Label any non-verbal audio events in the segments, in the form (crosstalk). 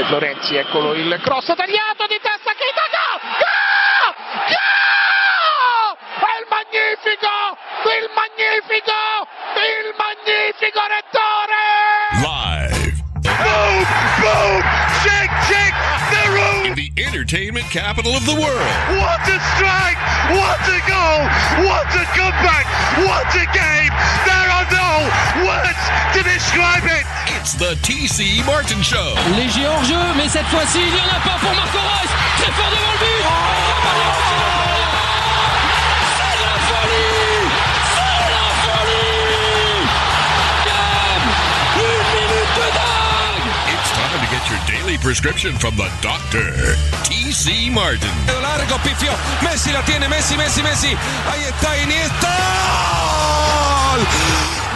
De Florenzi, eccolo il cross tagliato di testa Keita, go! Go! Go! È il magnifico, il magnifico, il magnifico Rettore! Live Boom! Boom! Shake! Shake! The room! in the entertainment capital of the world. What a strike! What a goal! What a comeback! What a game! There are no words to describe it! It's the TC Martin Show. Léger hors jeu, mais cette fois-ci, il n'y en a pas pour Marco Reus. Très fort devant le but. C'est la folie C'est la folie Game Une minute de dingue It's time to get your daily prescription from the doctor, TC Martin. largo, pifio. Messi la tiene, Messi, Messi, Messi. Ahí está Iniesta. ¡Gol! ¡Gol!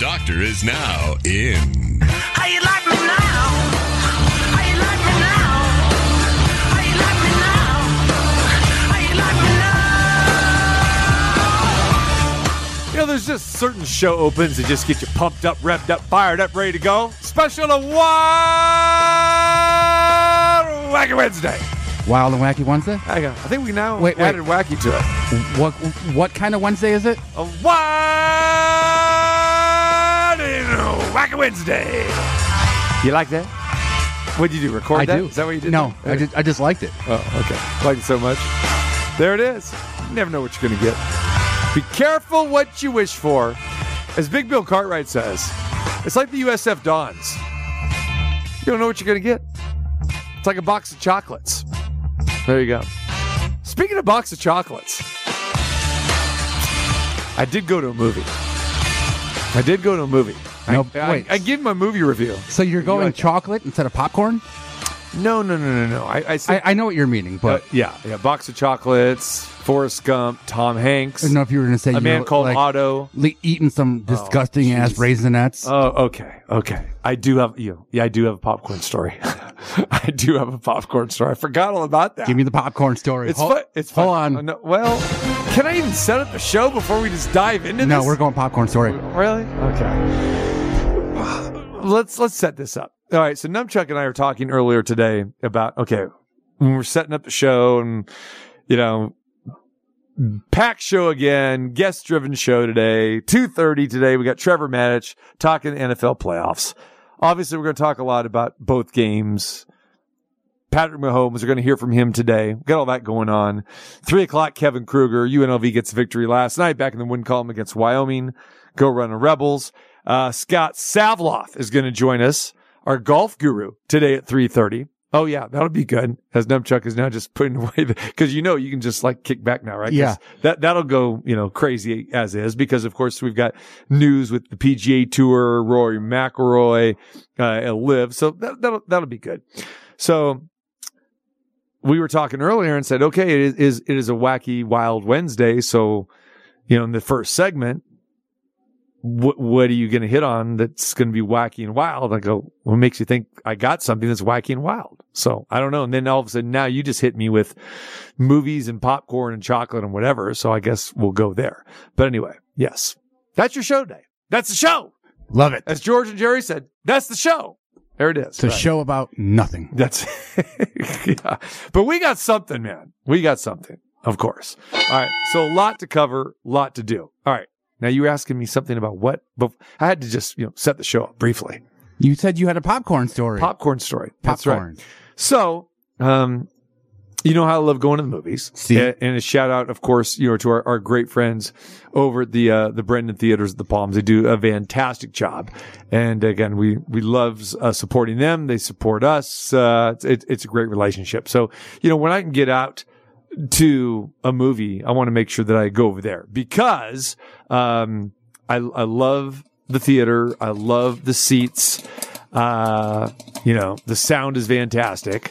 Doctor is now in. How you like me now? How you like me now? How you like me now? How you like me now? You know, there's just certain show opens that just get you pumped up, revved up, fired up, ready to go. Special to Wild Wacky Wednesday. Wild and Wacky Wednesday? Hang on. I think we now Wait, wait. added wacky to it. What what kind of Wednesday is it? A Wild and Wacky Wednesday. You like that? What did you do? Record I that? do. Is that what you did? No. I just I just liked it. Oh, okay. Like it so much. There it is. You never know what you're going to get. Be careful what you wish for. As Big Bill Cartwright says, it's like the USF Dons. You don't know what you're going to get. It's like a box of chocolates. There you go. Speaking of box of chocolates, I did go to a movie. I did go to a movie. No, I, I, wait. I give my movie review. So you're going like chocolate instead of popcorn? No, no, no, no, no. I, I said I, I know what you're meaning, but Uh, yeah, yeah. Box of chocolates, Forrest Gump, Tom Hanks, I don't know if you were going to say a you man know, called like, Otto. le- eating some disgusting ass jeez. raisinets. Oh, okay, okay. I do have you. Yeah, I do have a popcorn story. (laughs) (laughs) I do have a popcorn story. I forgot all about that. Give me the popcorn story. it's Hold- fun. It's hold fun. on. Uh, no- well, can I even set up the show before we just dive into No, this? we're going popcorn story. Really? Okay. Let's let's set this up. All right. So Numchuck and I were talking earlier today about okay, when we're setting up the show and you know, packed show again, guest driven show today, two thirty today. We got Trevor Matich talking NFL playoffs. Obviously, we're going to talk a lot about both games. Patrick Mahomes, we're going to hear from him today. We've Got all that going on. Three o'clock, Kevin Kruger. UNLV gets victory last night back in the win column against Wyoming. Go run the Rebels. Uh, Scott Savloff is going to join us, our golf guru, today at 3.30. Oh yeah, that'll be good. As Numchuck is now just putting away the, cause you know, you can just like kick back now, right? Yeah. That, that'll go, you know, crazy as is because of course we've got news with the PGA tour, Rory McIlroy, uh, live. So that, that'll, that'll be good. So we were talking earlier and said, okay, it is, it is a wacky wild Wednesday. So, you know, in the first segment, what, what are you going to hit on that's going to be wacky and wild? I go, what makes you think I got something that's wacky and wild? So I don't know. And then all of a sudden now you just hit me with movies and popcorn and chocolate and whatever. So I guess we'll go there. But anyway, yes, that's your show day. That's the show. Love it. As George and Jerry said, that's the show. There it is. It's a Right. show about nothing. That's (laughs) yeah. But we got something, man. We got something, of course. All right. So a lot to cover, lot to do. All right. Now you were asking me something about what, but I had to just, you know, set the show up briefly. You said you had a popcorn story. Popcorn story. That's popcorn. right. So, um, you know how I love going to the movies. See. And, and a shout out, of course, you know, to our, our great friends over at the, uh, the Brenden Theaters at the Palms. They do a fantastic job. And again, we, we love uh, supporting them. They support us. Uh, it's, it's a great relationship. So, you know, when I can get out to a movie, I want to make sure that I go over there because, um, I, I love the theater. I love the seats. Uh, you know, the sound is fantastic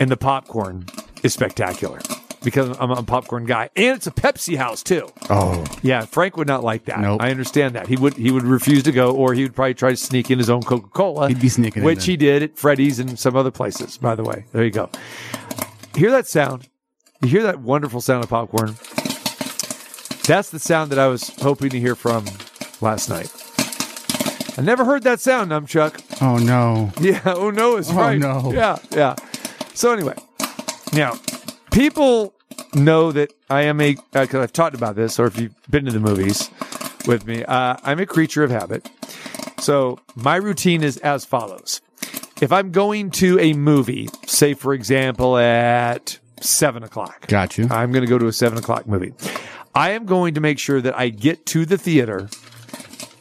and the popcorn is spectacular because I'm a popcorn guy and it's a Pepsi house too. Oh, Yeah, Frank would not like that. Nope. I understand that. He would he would refuse to go or he would probably try to sneak in his own Coca-Cola. He'd be sneaking Which he did at Freddy's and some other places, by the way. There you go. hear that sound? You hear that wonderful sound of popcorn? That's the sound that I was hoping to hear from last night. I never heard that sound, Numchuck. Oh no. Yeah. Oh no, is Oh, right. no. Yeah. Yeah. So anyway, now people know that I am a because I've talked about this, or if you've been to the movies with me, uh, I'm a creature of habit. So my routine is as follows: if I'm going to a movie, say for example at seven o'clock, Got you. I'm going to go to a seven o'clock movie. I am going to make sure that I get to the theater.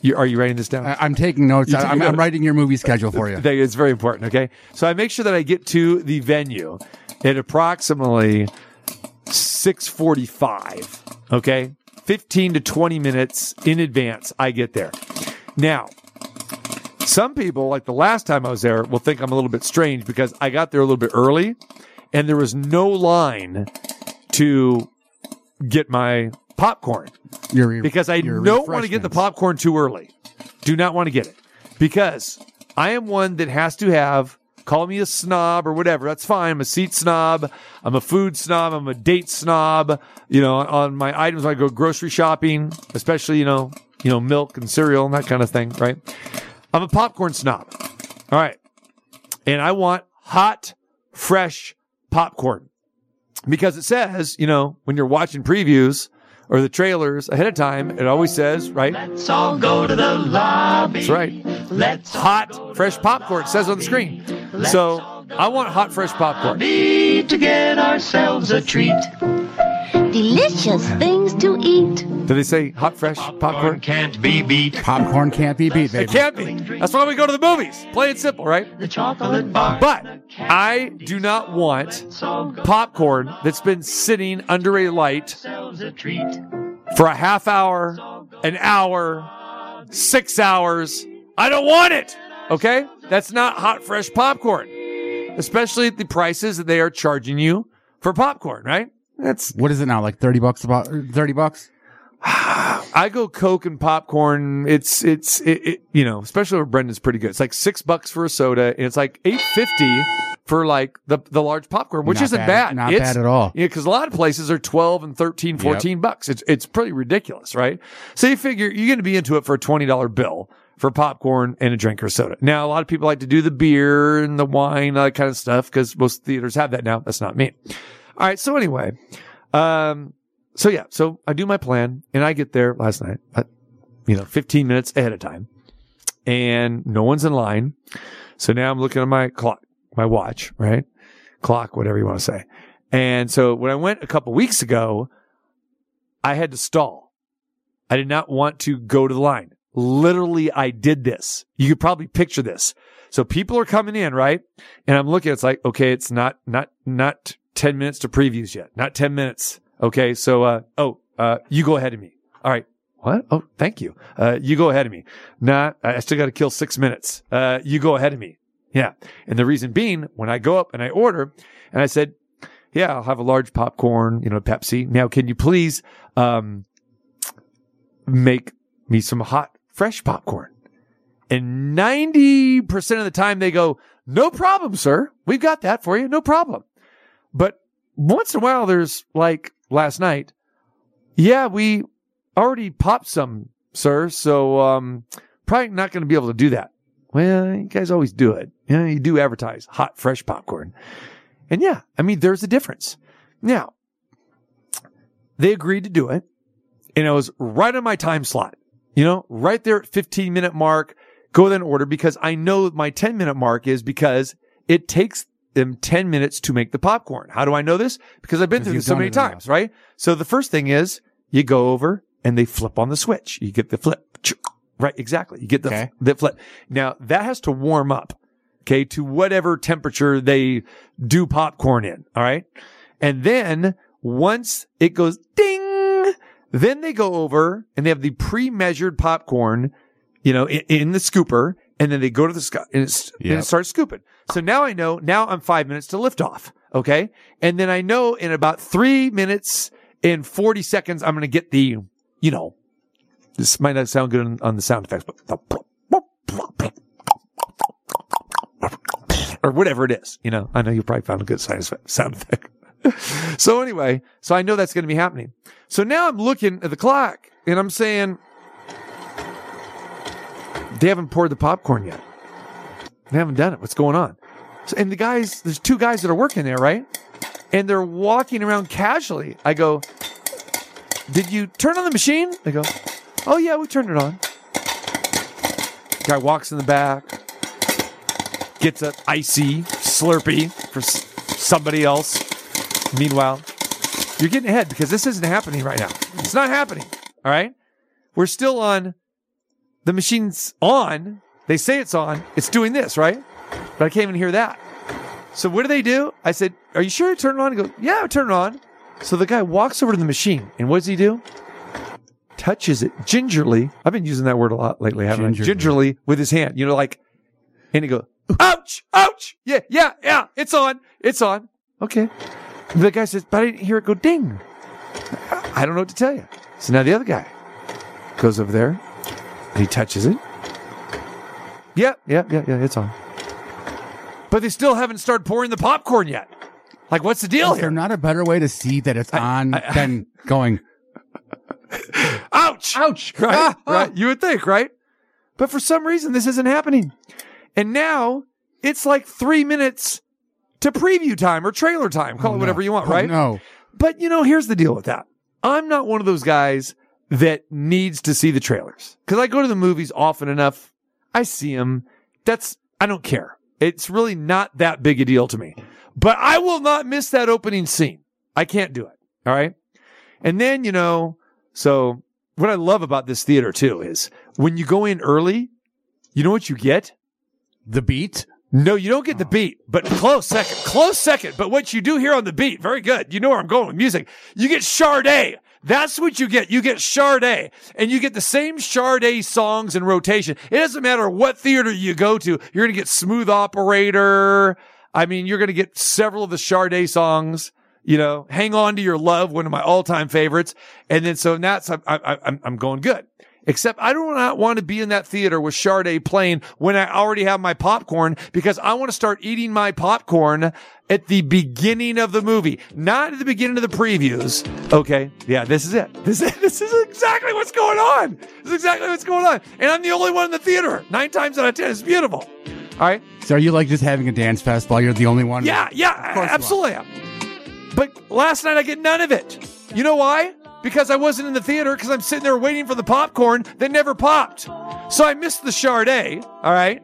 You, are you writing this down? I, I'm taking notes. Took I'm. I'm writing your movie schedule for you. That is very important. Okay. So I make sure that I get to the venue at approximately 645. Okay. 15 to 20 minutes in advance. I get there. Now, some people, like the last time I was there, will think I'm a little bit strange because I got there a little bit early and there was no line to get my popcorn Your re- because I don't want to get the popcorn too early. Do not want to get it because I am one that has to have. Call me a snob or whatever. That's fine. I'm a seat snob. I'm a food snob. I'm a date snob. You know, on my items when I go grocery shopping, especially you know, you know, milk and cereal and that kind of thing. Right. I'm a popcorn snob. All right, and I want hot, fresh popcorn because it says, you know, when you're watching previews or the trailers ahead of time, it always says, right? Let's all go to the lobby. That's right. Let's Hot, fresh popcorn. It says on the screen. So I want hot, fresh popcorn. be to get ourselves a treat. Delicious things to eat. Do they say hot, fresh popcorn? can't be beat. Popcorn can't be beat, baby. It can't be. That's why we go to the movies. Plain and simple, right? The chocolate bar. But I do not want popcorn that's been sitting under a light treat. for a half hour, an hour, six hours. I don't want it. Okay? That's not hot, fresh popcorn. Especially at the prices that they are charging you for popcorn, right? That's, What is it now? Like thirty bucks about thirty bucks? (sighs) I go Coke and popcorn. It's, it's, it, it, you know, especially where Brenden's pretty good. It's like six bucks for a soda and it's like 850 for like the, the large popcorn, which Not isn't bad. bad. Not It's- bad at all. Yeah, because a lot of places are 12 and 13, 14 bucks. It's, it's pretty ridiculous, right? So you figure you're going to be into it for a $20 bill for popcorn and a drink or soda. Now, a lot of people like to do the beer and the wine, that kind of stuff, because most theaters have that now. That's not me. All right. So anyway, um, so yeah, so I do my plan and I get there last night, uh, you know, 15 minutes ahead of time and no one's in line. So now I'm looking at my clock, my watch, right? Clock, whatever you want to say. And so when I went a couple weeks ago, I had to stall. I did not want to go to the line. Literally, I did this. You could probably picture this. So people are coming in, right? And I'm looking, it's like, okay, it's not, not, not 10 minutes to previews yet. Not 10 minutes. Okay. So, uh, oh, uh, you go ahead of me. All right. What? Oh, thank you. Uh, you go ahead of me. Nah, I still got to kill six minutes. Uh, you go ahead of me. Yeah. And the reason being, when I go up and I order and I said, yeah, I'll have a large popcorn, you know, Pepsi. Now, can you please, um, make me some hot, fresh popcorn? And 90% of the time they go, no problem, sir. We've got that for you. No problem. But once in a while, there's like last night. Yeah, we already popped some, sir. So, um, probably not going to be able to do that. Well, you guys always do it. You know, you do advertise hot, fresh popcorn. And yeah, I mean, there's a difference. Now, they agreed to do it and it was right on my time slot, you know, right there at 15 minute mark, go then order because I know my 10 minute mark is because it takes them 10 minutes to make the popcorn. How do I know this? Because I've been through this so many times, right? So the first thing is you go over and they flip on the switch. You get the flip. Right. Exactly. You get the, Okay. the flip. Now that has to warm up. Okay. To whatever temperature they do popcorn in. All right. And then once it goes ding, then they go over and they have the pre-measured popcorn, you know, in, in the scooper. And then they go to the sky and, it's, and it starts scooping. So now I know, now I'm five minutes to lift off. Okay. And then I know in about three minutes and 40 seconds, I'm going to get the, you know, this might not sound good on, on the sound effects, but the or whatever it is. You know, I know you probably found a good sound effect. (laughs) so anyway, so I know that's going to be happening. So now I'm looking at the clock and I'm saying, they haven't poured the popcorn yet. They haven't done it. What's going on? So, and the guys, there's two guys that are working there, right? And they're walking around casually. I go, did you turn on the machine? They go, oh yeah, we turned it on. Guy walks in the back, gets an icy Slurpee for somebody else. Meanwhile, you're getting ahead because this isn't happening right now. It's not happening. All right. We're still on. The machine's on. They say it's on. It's doing this, right? But I can't even hear that. So what do they do? I said, Are you sure you turned it on? He goes, Yeah, I turned it on. So the guy walks over to the machine and what does he do? Touches it gingerly. I've been using that word a lot lately, haven't I? Gingerly. Gingerly with his hand. You know, like, and he goes, Ouch! Ouch! Yeah, yeah, yeah. It's on. It's on. Okay. The guy says, But I didn't hear it go ding. I don't know what to tell you. So now the other guy goes over there he touches it. Yeah, yeah, yeah, yeah, it's on. But they still haven't started pouring the popcorn yet. Like, what's the deal Is there not a better way to see that it's on I- than (laughs) going, Ouch! ouch, (laughs) Right? ah, ah." Right? You would think, right? But for some reason, this isn't happening. And now it's like three minutes to preview time or trailer time. Call Oh, it whatever you want, Oh, right? no. But you know, here's the deal with that. I'm not one of those guys that needs to see the trailers because I go to the movies often enough. I see them. That's, I don't care. It's really not that big a deal to me, but I will not miss that opening scene. I can't do it. All right. And then, you know, so what I love about this theater too is when you go in early, you know what you get? The beat? No, you don't get the oh. beat, but close second, close second. But what you do here on the beat, very good. You know where I'm going with music. You get Sade. That's what you get. You get Sade and you get the same Sade songs in rotation. It doesn't matter what theater you go to. You're going to get Smooth Operator. I mean, you're going to get several of the Sade songs. You know, Hang On to Your Love, one of my all-time favorites. And then so that's, I'm, I'm, I'm going good. Except I do not want to be in that theater with Sade playing when I already have my popcorn because I want to start eating my popcorn at the beginning of the movie, not at the beginning of the previews. Okay. Yeah, this is it. (laughs) This is, this is exactly what's going on. This is exactly what's going on. And I'm the only one in the theater. Nine times out of ten. It's beautiful. All right. So are you like just having a dance fest while you're the only one? Yeah, yeah, absolutely. But last night I get none of it. You know why? Because I wasn't in the theater because I'm sitting there waiting for the popcorn that never popped. So I missed the Sade. All right.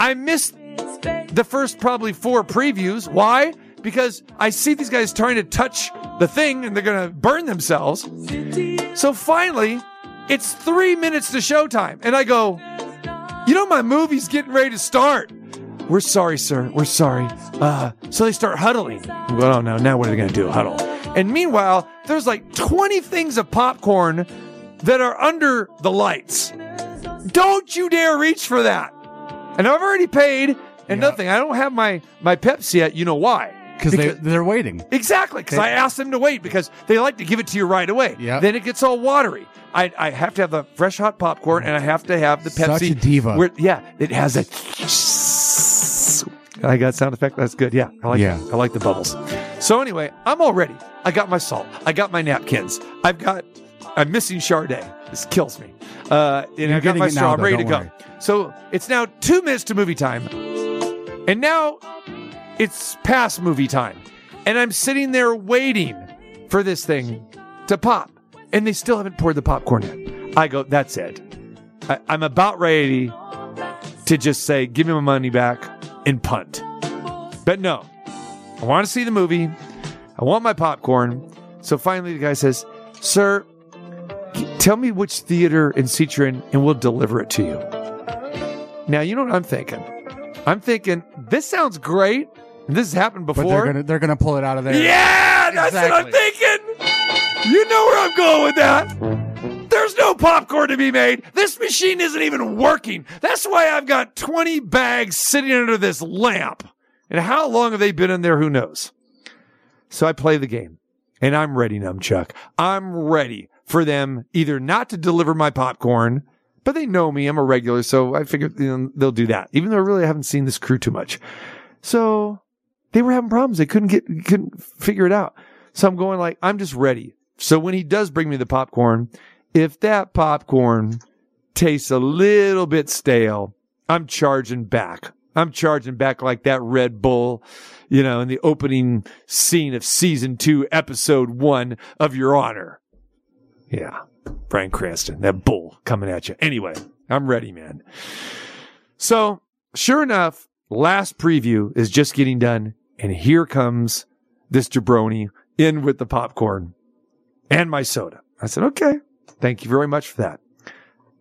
I missed the first probably four previews. Why? Because I see these guys trying to touch the thing and they're going to burn themselves. So finally, it's three minutes to showtime. And I go, you know, my movie's getting ready to start. We're sorry, sir. We're sorry. Uh, so they start huddling. Well, no, now what are they going to do? Huddle. And meanwhile, there's like 20 things of popcorn that are under the lights. Don't you dare reach for that. And I've already paid and nothing. I don't have my, my Pepsi yet. You know why? Because they, they're waiting. Exactly, because I asked them to wait because they like to give it to you right away. Yep. Then it gets all watery. I, I have to have the fresh hot popcorn and I have to have the Pepsi. Such a diva. Where, yeah, it has a. I got sound effect. That's good. Yeah, I like Yeah. I like the bubbles. So anyway, I'm all ready. I got my salt. I got my napkins. I've got. I'm missing Sade. This kills me. Uh, and You're I got my straw. I'm ready to don't go. So it's now two minutes to movie time. And now it's past movie time. And I'm sitting there waiting for this thing to pop. And they still haven't poured the popcorn in. I go, that's it. I, I'm about ready to just say, give me my money back and punt. But no, I want to see the movie. I want my popcorn. So finally, the guy says, Sir, tell me which theater and seat you're in, and we'll deliver it to you. Now, you know what I'm thinking? I'm thinking, this sounds great. This has happened But before. they're gonna they're gonna pull it out of there. Yeah, that's what I'm thinking. You know where I'm going with that. There's no popcorn to be made. This machine isn't even working. That's why I've got 20 bags sitting under this lamp. And how long have they been in there? Who knows? So I play the game and I'm ready, Numchuck. I'm ready for them either not to deliver my popcorn, but they know me. I'm a regular. So I figure you know, they'll do that, even though I really haven't seen this crew too much. So they were having problems. They couldn't get, couldn't figure it out. So I'm going like, I'm just ready. So when he does bring me the popcorn, if that popcorn tastes a little bit stale, I'm charging back. I'm charging back like that Red Bull, you know, in the opening scene of season two, episode one of Your Honor. Yeah. Bryan Cranston, that bull coming at you. Anyway, I'm ready, man. So sure enough, last preview is just getting done. And here comes this jabroni in with the popcorn and my soda. I said, okay, thank you very much for that.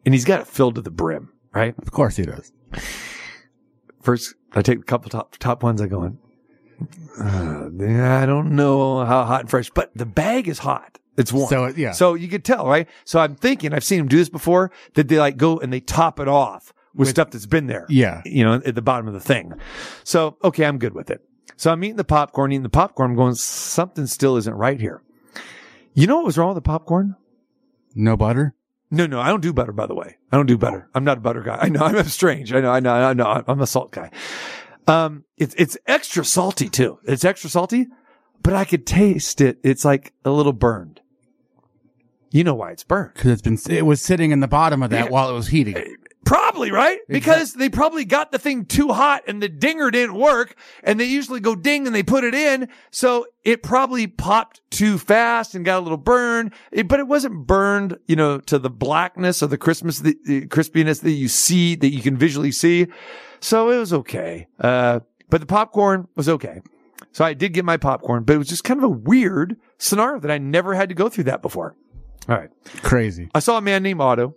And he's got it filled to the brim, right? Of course he does. First, I take a couple top, top ones. I go in. Uh, I don't know how hot and fresh, but the bag is hot. It's warm. So, yeah. So you could tell, right? So I'm thinking, I've seen them do this before, that they like go and they top it off with, stuff that's been there. Yeah. You know, at the bottom of the thing. So, okay, I'm good with it. So I'm eating the popcorn, eating the popcorn. I'm going, something still isn't right here. You know what was wrong with the popcorn? No butter? No, no, I don't do butter, by the way. I don't do butter. I'm not a butter guy. I know I'm strange. I know, I know, I know. I'm a salt guy. Um, it's, it's extra salty too. It's extra salty, but I could taste it. It's like a little burned. You know why it's burned? Cause it's been, it was sitting in the bottom of that Yeah. while it was heating. Probably, right? Because they probably got the thing too hot and the dinger didn't work and they usually go ding and they put it in. So it probably popped too fast and got a little burned, It- but it wasn't burned, you know, to the blackness or the Christmas, the, the crispiness that you see, that you can visually see. So it was okay. Uh, but the popcorn was okay. So I did get my popcorn, but it was just kind of a weird scenario that I never had to go through that before. All right. Crazy. I saw a man named Otto.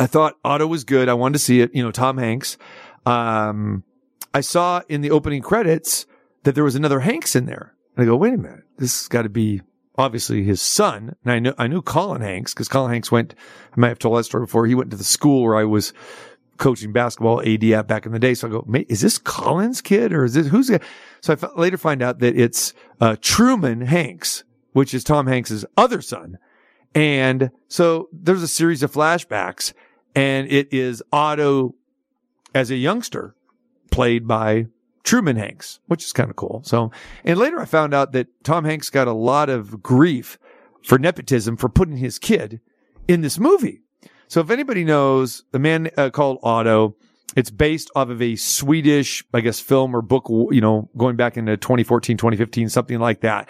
I thought Otto was good. I wanted to see it. You know, Tom Hanks. Um, I saw in the opening credits that there was another Hanks in there. And I go, wait a minute. This has got to be obviously his son. And I knew, I knew Colin Hanks because Colin Hanks went, I might have told that story before. He went to the school where I was coaching basketball AD back in the day. So I go, is this Colin's kid or is this who's it? So I f- later find out that it's, uh, Truman Hanks, which is Tom Hanks's other son. And so there's a series of flashbacks and it is Otto as a youngster played by Truman Hanks, which is kind of cool. So, and later I found out that Tom Hanks got a lot of grief for nepotism for putting his kid in this movie. So if anybody knows the man uh, called Otto, it's based off of a Swedish, I guess, film or book, you know, going back into 2014, 2015, something like that.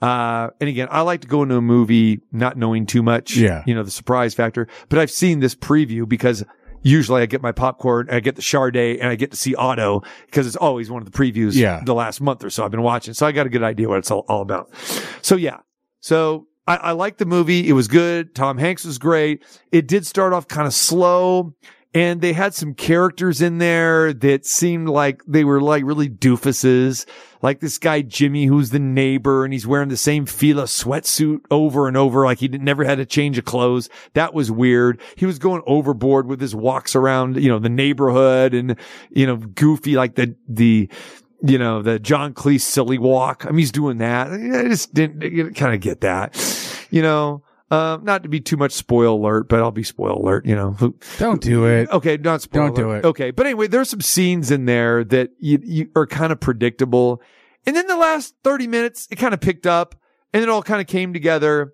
Uh, and again, I like to go into a movie not knowing too much, Yeah. you know, the surprise factor, but I've seen this preview because usually I get my popcorn, I get the Sade and I get to see Otto because it's always one of the previews Yeah. the last month or so I've been watching. So I got a good idea what it's all, all about. So yeah. So I, I liked the movie. It was good. Tom Hanks was great. It did start off kind of slow and they had some characters in there that seemed like they were like really doofuses. Like this guy Jimmy, who's the neighbor, and he's wearing the same Fila sweatsuit over and over, like he never had a change of clothes. That was weird. He was going overboard with his walks around, you know, the neighborhood and, you know, goofy, like the, the, you know, the John Cleese silly walk. I mean, he's doing that. I just didn't kind of get that, you know. Uh, not to be too much spoil alert, but I'll be spoil alert, you know. Don't do it. Okay, not spoil Don't do it. Okay, but anyway, there's some scenes in there that you, you are kind of predictable. And then the last 30 minutes, it kind of picked up and it all kind of came together.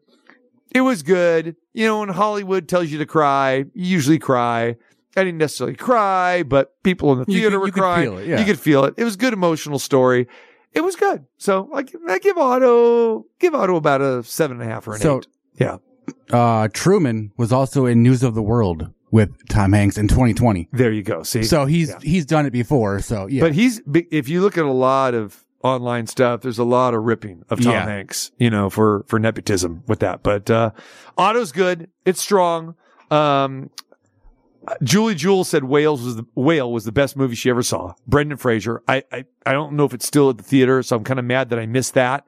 It was good. You know, when Hollywood tells you to cry, you usually cry. I didn't necessarily cry, but people in the You theater could- were you could crying. feel it, yeah. You could feel it. It was a good emotional story. It was good. So like I give Otto, give Otto about a seven and a half or an So- eight. Yeah. Uh, Truman was also in News of the World with Tom Hanks in 2020. There you go. See? So he's, Yeah. he's done it before. So yeah. But he's if you look at a lot of online stuff, there's a lot of ripping of Tom Yeah. Hanks, you know, for for nepotism with that. But uh Otto's good. It's strong. Um Julie Jewell said Wales was the Whale was the best movie she ever saw. Brendan Fraser. I, I I don't know if it's still at the theater, so I'm kind of mad that I missed that.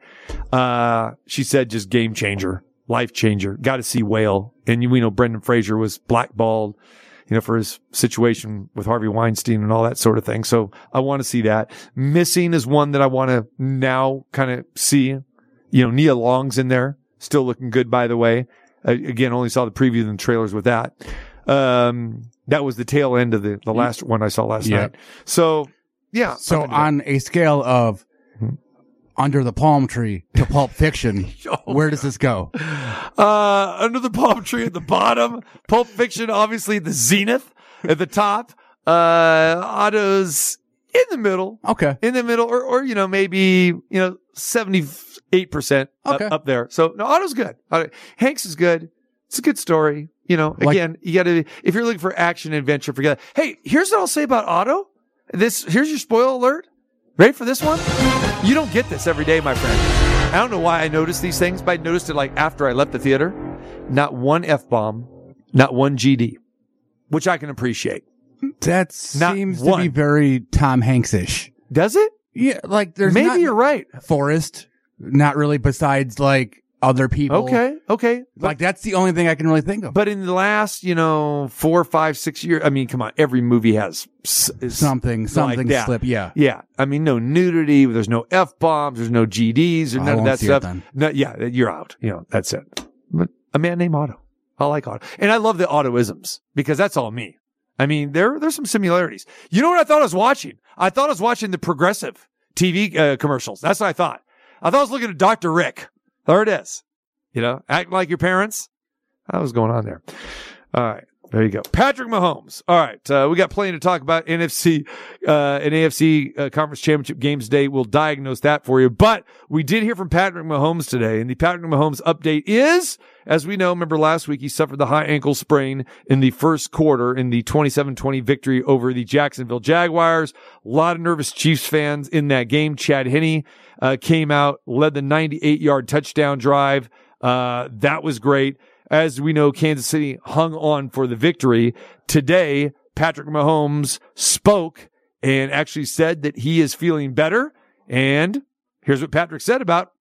Uh she said just game changer, life changer. Got to see Whale. And we know Brendan Fraser was blackballed you know, for his situation with Harvey Weinstein and all that sort of thing. So I want to see that. Missing is one that I want to now kind of see. You know, Nia Long's in there, still looking good, by the way. I, again, only saw the preview and the trailers with that. Um, that was the tail end of the, the last one I saw last Yeah. night. So yeah. so up and down. on a scale of under the palm tree to Pulp Fiction. (laughs) Oh, Where does this go? Uh, under the palm tree at the bottom. Pulp Fiction, obviously the zenith at the top. Uh, Otto's in the middle. Okay. In the middle, or, or, you know, maybe, you know, 78% up, Okay. up there. So, no, Otto's good. Otto- Hanks is good. It's a good story. You know, Like- again, you gotta, if you're looking for action adventure, forget it. Hey, here's what I'll say about Otto. This, here's your spoil alert. Ready for this one? You don't get this every day, my friend. I don't know why I noticed these things, but I noticed it like after I left the theater. Not one F bomb, not one GD, which I can appreciate. That Not seems to be very Tom Hanks-ish. Does it? Yeah, like there's Maybe you're right. Forrest, not really besides like other people. Okay, okay. Like that's the only thing I can really think of. but in the last, you know, four, five, six years, I mean, come on, every movie has s- is something, something that. slip. Yeah. Yeah, I mean, no nudity. There's no f bombs. There's no GDs or I none of won't that see it stuff. then. No, yeah, you're out. You know, that's it. But a man named Otto. I like Otto, and I love the Ottoisms because that's all me. I mean, there there's some similarities. You know what I thought I was watching? I thought I was watching the Progressive TV uh, commercials. That's what I thought. I thought I was looking at Dr. Rick. There it is. You know, act like your parents. That was going on there. All right. There you go. Patrick Mahomes. All right. Uh, we got plenty to talk about. NFC, uh, and AFC uh, conference championship games today. We'll diagnose that for you. But we did hear from Patrick Mahomes today. And the Patrick Mahomes update is, as we know, remember last week he suffered the high ankle sprain in the first quarter in the 27-20 victory over the Jacksonville Jaguars. A lot of nervous Chiefs fans in that game. Chad Henne, uh, came out, led the 98 yard touchdown drive. Uh, that was great. As we know, Kansas City hung on for the victory. Today, Patrick Mahomes spoke and actually said that he is feeling better. And here's what Patrick said about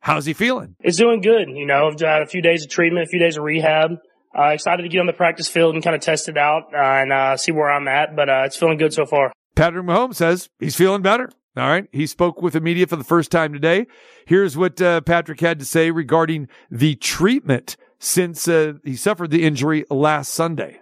how's he feeling. It's doing good. You know, I've had a few days of treatment, a few days of rehab. Uh, excited to get on the practice field and kind of test it out uh, and uh, see where I'm at. But uh, it's feeling good so far. Patrick Mahomes says he's feeling better. All right. He spoke with the media for the first time today. Here's what uh, Patrick had to say regarding the treatment since uh, he suffered the injury last Sunday.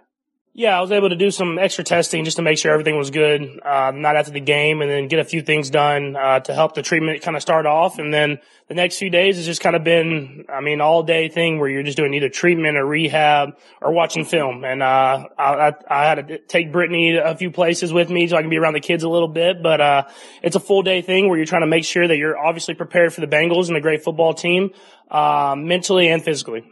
Yeah, I was able to do some extra testing just to make sure everything was good, uh, not after the game, and then get a few things done uh, to help the treatment kind of start off. And then the next few days has just kind of been, I mean, all day thing where you're just doing either treatment or rehab or watching film. And uh, I, I, had to take Brittany a few places with me so I can be around the kids a little bit. But uh, it's a full day thing where you're trying to make sure that you're obviously prepared for the Bengals and a great football team, uh, mentally and physically.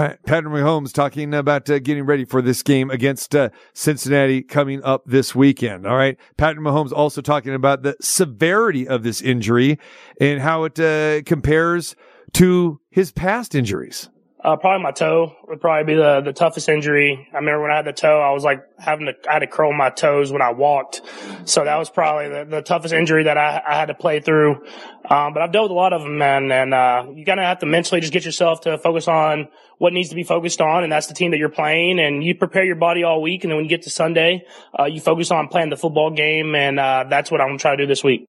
Right, Patrick Mahomes talking about uh, getting ready for this game against uh, Cincinnati coming up this weekend. All right. Patrick Mahomes also talking about the severity of this injury and how it uh, compares to his past injuries. Uh, probably my toe would probably be the, the toughest injury. I remember when I had the toe, I was like having to, I had to curl my toes when I walked. So that was probably the, the toughest injury that I, I had to play through. Um, but I've dealt with a lot of them, man. And, uh, you of have to mentally just get yourself to focus on what needs to be focused on. And that's the team that you're playing. And you prepare your body all week. And then when you get to Sunday, uh, you focus on playing the football game. And, uh, that's what I'm going to try to do this week.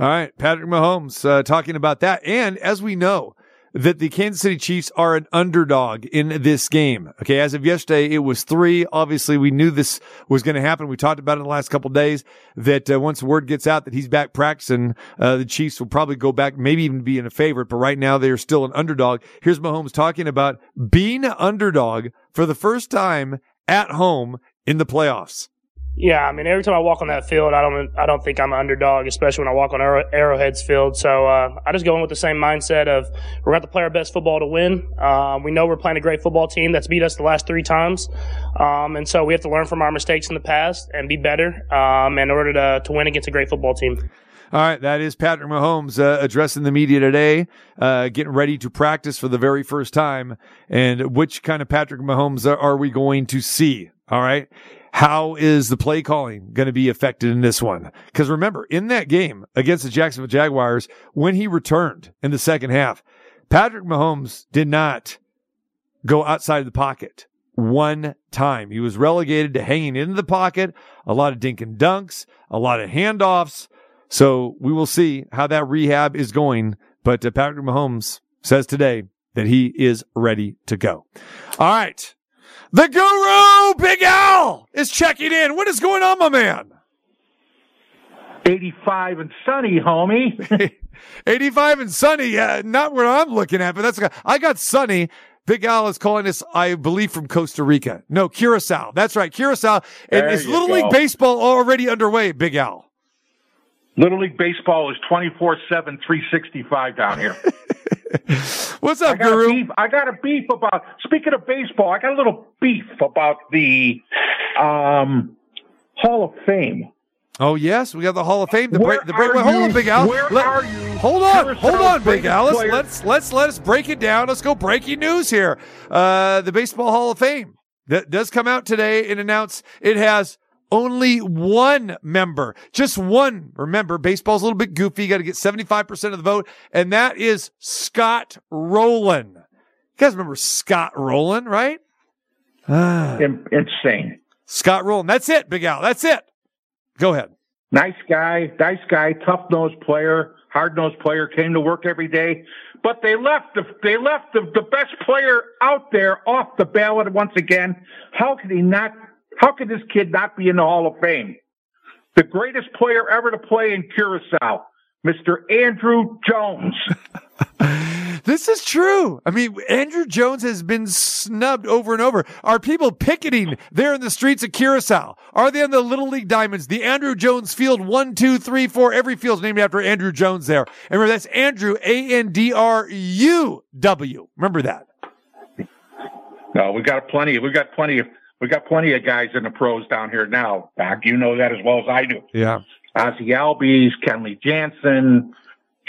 All right. Patrick Mahomes uh, talking about that. And as we know, that the Kansas City Chiefs are an underdog in this game. Okay. As of yesterday, it was three. Obviously, we knew this was going to happen. We talked about it in the last couple days that uh, once the word gets out that he's back practicing, uh, the Chiefs will probably go back, maybe even be in a favorite. But right now, they're still an underdog. Here's Mahomes talking about being an underdog for the first time at home in the playoffs. Yeah, I mean, every time I walk on that field, I don't, I don't think I'm an underdog, especially when I walk on Arrow, Arrowhead's field. So uh, I just go in with the same mindset of we're going to play our best football to win. Uh, we know we're playing a great football team that's beat us the last three times, um, and so we have to learn from our mistakes in the past and be better um, in order to to win against a great football team. All right, that is Patrick Mahomes uh, addressing the media today, uh, getting ready to practice for the very first time. And which kind of Patrick Mahomes are we going to see? All right. How is the play calling going to be affected in this one? Because remember, in that game against the Jacksonville Jaguars, when he returned in the second half, Patrick Mahomes did not go outside of the pocket one time. He was relegated to hanging into the pocket, a lot of dink and dunks, a lot of handoffs. So we will see how that rehab is going. But uh, Patrick Mahomes says today that he is ready to go. All right. The guru, Big Al, is checking in. What is going on, my man? 85 and sunny, homie. (laughs) 85 and sunny. Uh, not where I'm looking at, but that's I got sunny. Big Al is calling us, I believe, from Costa Rica. No, Curacao. That's right, Curacao. And There is Little go. League Baseball already underway, Big Al? Little League Baseball is 24 7, 365 down here. (laughs) (laughs) What's I up, a Guru? beef, I got a beef about, speaking of baseball, I got a little beef about the um, Hall of Fame. Oh yes, we got the Hall of Fame. The Where break, the break. Wait, hold on, Big Al. Where Let- are you? Hold on, hold on, Big Al. Let's, let's let's let us break it down. Let's go breaking news here. Uh, the Baseball Hall of Fame that does come out today and announce it has only one member, just one. Remember, baseball's a little bit goofy. You got to get seventy five percent of the vote, and that is Scott Rolen. You guys remember Scott Rolen, right? Ah, insane. Scott Rolen. That's it, Big Al. That's it. Go ahead. Nice guy, nice guy, tough nosed player, hard nosed player, came to work every day. But they left the they left the, the best player out there off the ballot once again. How could he not how could this kid not be in the Hall of Fame? The greatest player ever to play in Curacao, Mr. Andruw Jones. (laughs) This is true. I mean, Andruw Jones has been snubbed over and over. Are people picketing there in the streets of Curacao? Are they on the Little League Diamonds? The Andruw Jones Field, one, two, three, four. Every field's named after Andruw Jones there. And remember, that's Andruw, A-N-D-R-U-W. Remember that. No, we got plenty. We got plenty of we got plenty of guys in the pros down here now. Doc, you know that as well as I do. Yeah. Ozzie Albies, Kenley Jansen,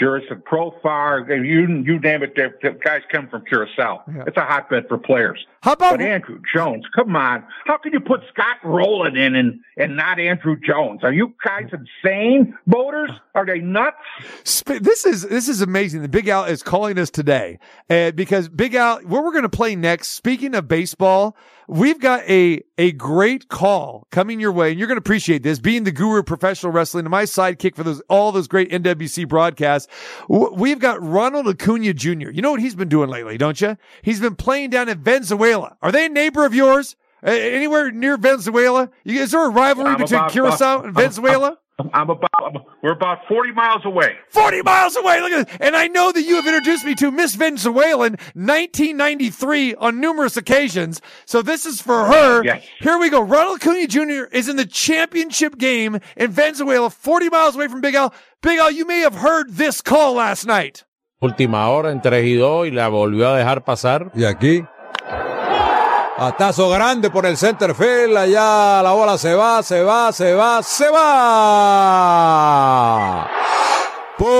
Jurickson Profar, you you name it, the guys come from Curacao. Yeah. It's a hotbed for players. How about But Andruw Jones, come on. How can you put Scott Rolen in and, and not Andruw Jones? Are you guys insane, voters? Are they nuts? This is this is amazing. The Big Al is calling us today, uh, because Big Al, where we're going to play next. Speaking of baseball, we've got a a great call coming your way, and you're going to appreciate this. Being the guru of professional wrestling and my sidekick for those all those great NWC broadcasts, we've got Ronald Acuna Jr. You know what he's been doing lately, don't you? He's been playing down in Venezuela. Are they a neighbor of yours? Uh, anywhere near Venezuela? Is there a rivalry I'm between about- Curacao and Venezuela? I'm about, we're about 40 miles away. 40 miles away. Look at this. And I know that you have introduced me to Miss Venezuelan 1993 on numerous occasions. So this is for her. Yes. Here we go. Ronald Acuna Jr. is in the championship game in Venezuela, 40 miles away from Big Al. Big Al, you may have heard this call last night. Última hora en 3 y 2 y la volvió a dejar pasar. Y aquí. Atazo grande por el center field. Allá la bola se va, se va, se va, se va. Pura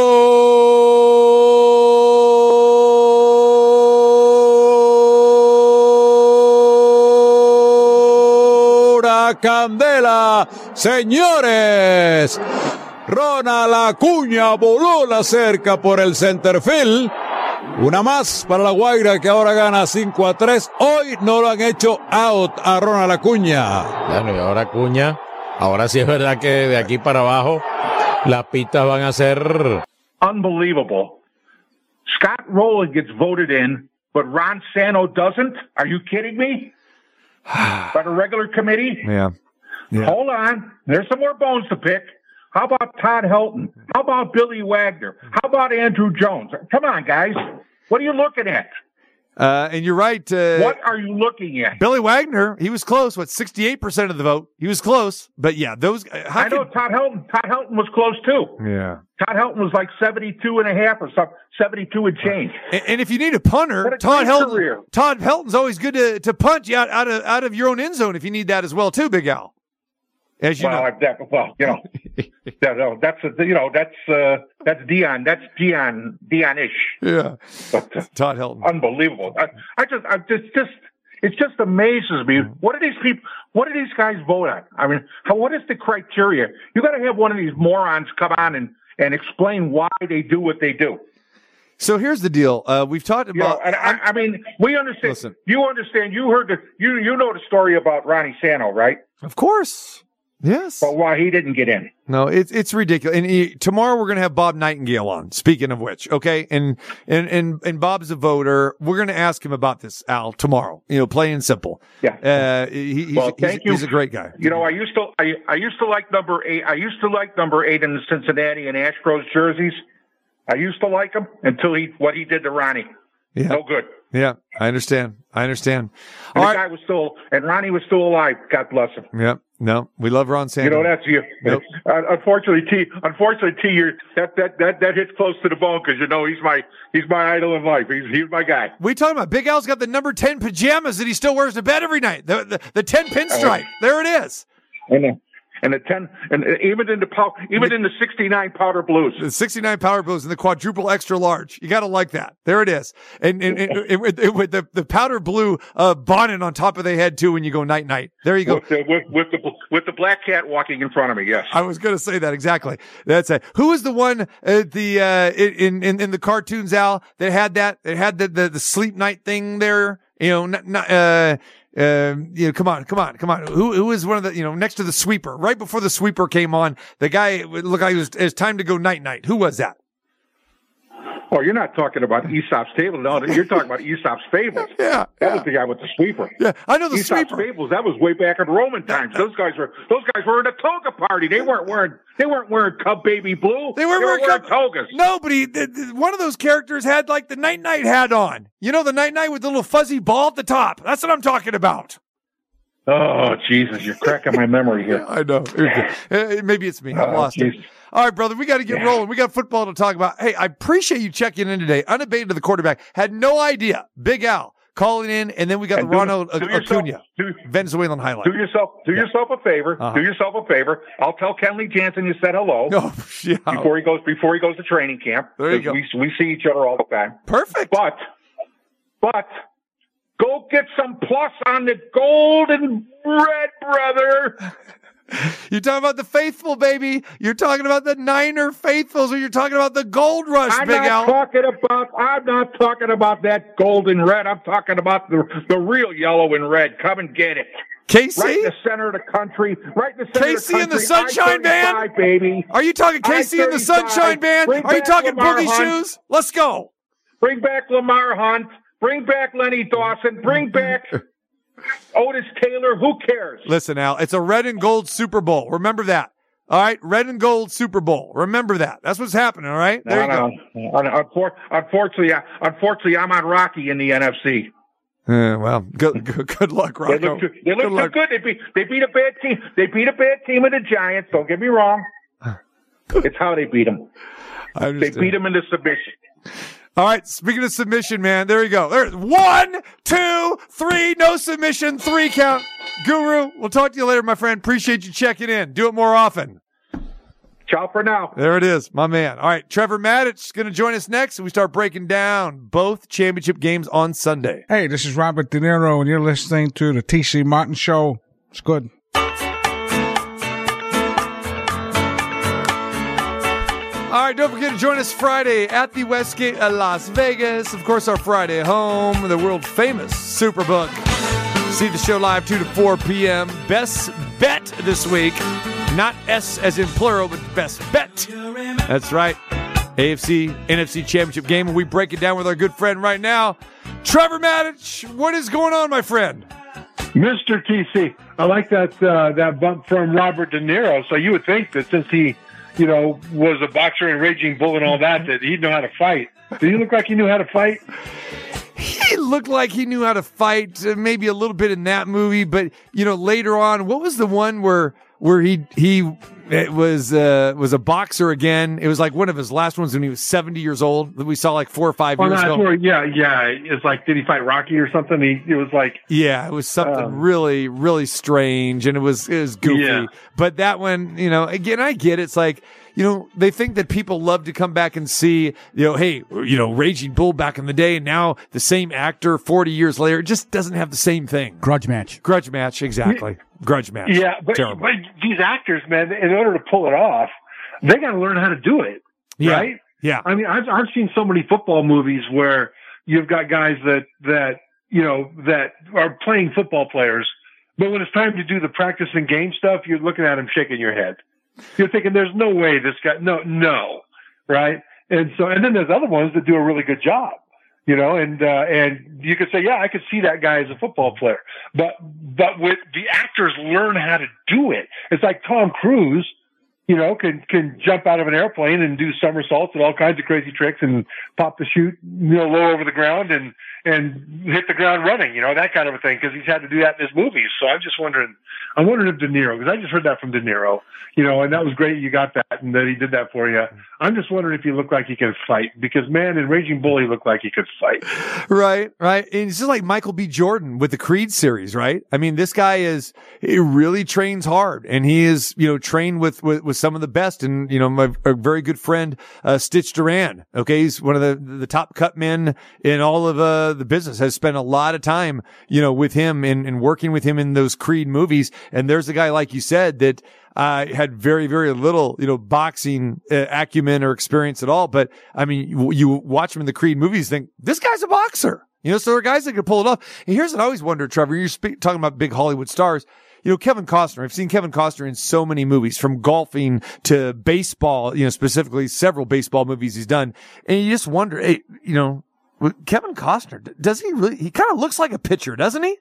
candela, señores. Ronald Acuña voló la cerca por el center field. Una más para la Guaira que ahora gana 5 a 3. Hoy no lo han hecho out a Ronald Acuña. Bueno, y ahora Cuña. Ahora sí es verdad que de aquí para abajo las pistas van a ser Unbelievable. Scott Rowland gets voted in, but Ron Santo doesn't? Are you kidding me? (sighs) By the regular committee? Yeah. Hold on. There's some more bones to pick. How about Todd Helton? How about Billy Wagner? How about Andruw Jones? Come on, guys. What are you looking at? Uh, and you're right. Uh, What are you looking at? Billy Wagner, he was close. What, 68% of the vote? He was close. But yeah, those, uh, how I know Todd Helton. Todd Helton was close too. Yeah. Todd Helton was like 72 and a half or something, 72 and change. And, and if you need a punter, a Todd Helton, career. Todd Helton's always good to, to punt you out, out of out of your own end zone if you need that as well too, Big Al. As you well, know, that, well, you know, (laughs) that, no, that's a, you know, that's uh, that's Dion, that's Dion, Dion-ish. yeah, But uh, Todd Helton. unbelievable. I, I just, I just, just, it just amazes me. What do these people? What do these guys vote on? I mean, how, what is the criteria? You got to have one of these morons come on and and explain why they do what they do. So here's the deal. Uh, we've talked You know, about. and I, I mean, we understand. Listen. You understand. You heard the you you know the story about Ronnie Santo, right? of course, yes. But why he didn't get in? No, it's it's ridiculous. And he, tomorrow we're gonna have Bob Nightingale on. Speaking of which, okay, and and and and Bob's a voter. We're gonna ask him about this Al tomorrow. You know, plain and simple. Yeah. Uh, he, he's, Well, he's, you. he's a great guy. You know, I used to I, I used to like number eight. I used to like number eight in the Cincinnati and Astros jerseys. I used to like him until he what he did to Ronnie. Yeah. No good. Yeah, I understand. I understand. And All the right. guy was still, and Ronnie was still alive. God bless him. Yeah. No, we love Ron You Sanders. know, that's you. Nope. Uh, unfortunately, T. Unfortunately, T. You're, that that that that hits close to the bone because you know he's my he's my idol in life. He's he's my guy. We talking about Big Al's got the number ten pajamas that he still wears to bed every night. The the, the ten pinstripe. There it is. And the, and the ten and even in the pow, even in the sixty nine powder blues. The 69 powder blues and the quadruple extra large. You got to like that. There it is. And, and, and it, it, it- with the, the powder blue uh, bonnet on top of the head too when you go night night. There you go. With the, with, with the with the black cat walking in front of me. Yes. I was going to say that exactly. That's it. Who was the one at the uh, in in in the cartoons, Al, that had that? That had the the, the sleep night thing there. You know, not, not uh, uh, you know, come on, come on, come on. Who who is one of the you know next to the sweeper? Right before the sweeper came on, the guy it looked like it was it's time to go night night. Who was that? Oh, you're not talking about Aesop's table. No, you're talking about Aesop's Fables. (laughs) Yeah, that was the guy with the sweeper. Yeah, I know the Aesop's sweeper. Fables. That was way back in Roman times. Those guys were those guys were in a toga party. They weren't wearing they weren't wearing Cub Baby Blue. They weren't wearing wearing togas. No, but he, th- th- one of those characters had like the night night hat on. You know, the night night with the little fuzzy ball at the top. That's what I'm talking about. Oh Jesus, you're cracking my memory here. (laughs) I know. (sighs) Uh, Maybe it's me. I've Oh, lost. All right, brother. We got to get Yeah. rolling. We got football to talk about. Hey, I appreciate you checking in today. Unabated to the quarterback. Had no idea. Big Al calling in, and then we got And the do- Ronald do yourself- Acuna, do- Venezuelan highlight. Do yourself do yourself a favor. Uh-huh. Do yourself a favor. I'll tell Kenley Jansen you said hello (laughs) Oh, yeah. before he goes before he goes to training camp. There you 'Cause We we see each other all the time. Perfect. But but go get some plus on the gold and red, brother. (laughs) (laughs) You're talking about the faithful, baby. You're talking about the Niner faithfuls, or you're talking about the gold rush, I'm Big not Al. talking about. I'm not talking about that gold and red. I'm talking about the the real yellow and red. Come and get it. Casey? Right in the center of the country. Right in the center Casey of and the the. Sunshine Band? Baby. Are you talking KC and the Sunshine Band? Bring Are you talking Lamar Boogie Hunt. Shoes? Let's go. Bring back Lamar Hunt. Bring back Lenny Dawson. Bring back Otis Taylor. Who cares? Listen, Al, it's a red and gold Super Bowl. Remember that. All right, red and gold Super Bowl. Remember that. That's what's happening. All right, there you go. No, no. Un- Unfortunately, unfortunately, I'm on Rocky in the NFC. Uh, well, good, good, good luck, They Rocco. look too, they look Good too good. They beat they beat a bad team. They beat a bad team of the Giants. Don't get me wrong. (sighs) It's how they beat them. They beat them into submission. All right, speaking of submission, man, there you go. There's one, two, three, no submission, three count. Guru, we'll talk to you later, my friend. Appreciate you checking in. Do it more often. Ciao for now. There it is, my man. All right, Trevor Matich is going to join us next, and we start breaking down both championship games on Sunday. Hey, this is Robert De Niro, and you're listening to the TC Martin Show. It's good. All right, don't forget to join us Friday at the Westgate at Las Vegas. Of course, our Friday home, the world famous Superbook. See the show live 2 to 4 p.m. Best bet this week. Not S as in plural, but best bet. That's right. AFC, NFC championship game, and we break it down with our good friend right now, Trevor Matich. What is going on, my friend? Mr. TC, I like that uh, that bump from Robert De Niro. So you would think that since he, you know, was a boxer and raging bull and all that, that he'd know how to fight. Did he look like he knew how to fight? He looked like he knew how to fight, uh, maybe a little bit in that movie, but you know, later on, what was the one where where he he it was uh, was a boxer again? It was like one of his last ones when he was seventy years old that we saw like four or five Well, years that's ago. where, yeah, yeah. It's like, did he fight Rocky or something? He, it was like, Yeah, it was something Um, really, really strange, and it was it was goofy. Yeah. But that one, you know, again, I get it. it's like you know they think that people love to come back and see you know, hey, you know, Raging Bull back in the day, and now the same actor forty years later it just doesn't have the same thing. Grudge match. Grudge match, exactly. Grudge match. yeah, but, terrible. but these actors, man, in order to pull it off, they got to learn how to do it. Yeah. Right? Yeah. I mean, I've I've seen so many football movies where you've got guys that that you know that are playing football players, but when it's time to do the practice and game stuff, you're looking at them shaking your head. You're thinking, "There's no way this guy." No, no, right? And so, and then there's other ones that do a really good job, you know, and uh, and you could say, "Yeah, I could see that guy as a football player," but but with the actors learn how to do it. It's like Tom Cruise you know, can can jump out of an airplane and do somersaults and all kinds of crazy tricks and pop the chute, you know, low over the ground and and hit the ground running, you know, that kind of a thing because he's had to do that in his movies. So I'm just wondering, I'm wondering if De Niro because I just heard that from De Niro, you know, and that was great you got that and that he did that for you. I'm just wondering if he looked like he could fight because man, in Raging Bull he looked like he could fight. Right, right. And it's just like Michael B. Jordan with the Creed series, right? I mean, this guy is, he really trains hard and he is, you know, trained with, with, with some of the best. And, you know, my very good friend, uh, Stitch Duran. Okay. He's one of the, the top cut men in all of, uh, the business has spent a lot of time, you know, with him and, and working with him in those Creed movies. And there's a guy, like you said, that, uh, had very, very little, you know, boxing uh, acumen or experience at all. But I mean, you, you watch him in the Creed movies, think this guy's a boxer. You know, so there are guys that can pull it off. And here's what I always wonder, Trevor. You're talking about big Hollywood stars. You know, Kevin Costner. I've seen Kevin Costner in so many movies, from golfing to baseball. You know, specifically several baseball movies he's done, and you just wonder, hey, you know, Kevin Costner, does he really? He kind of looks like a pitcher, doesn't he?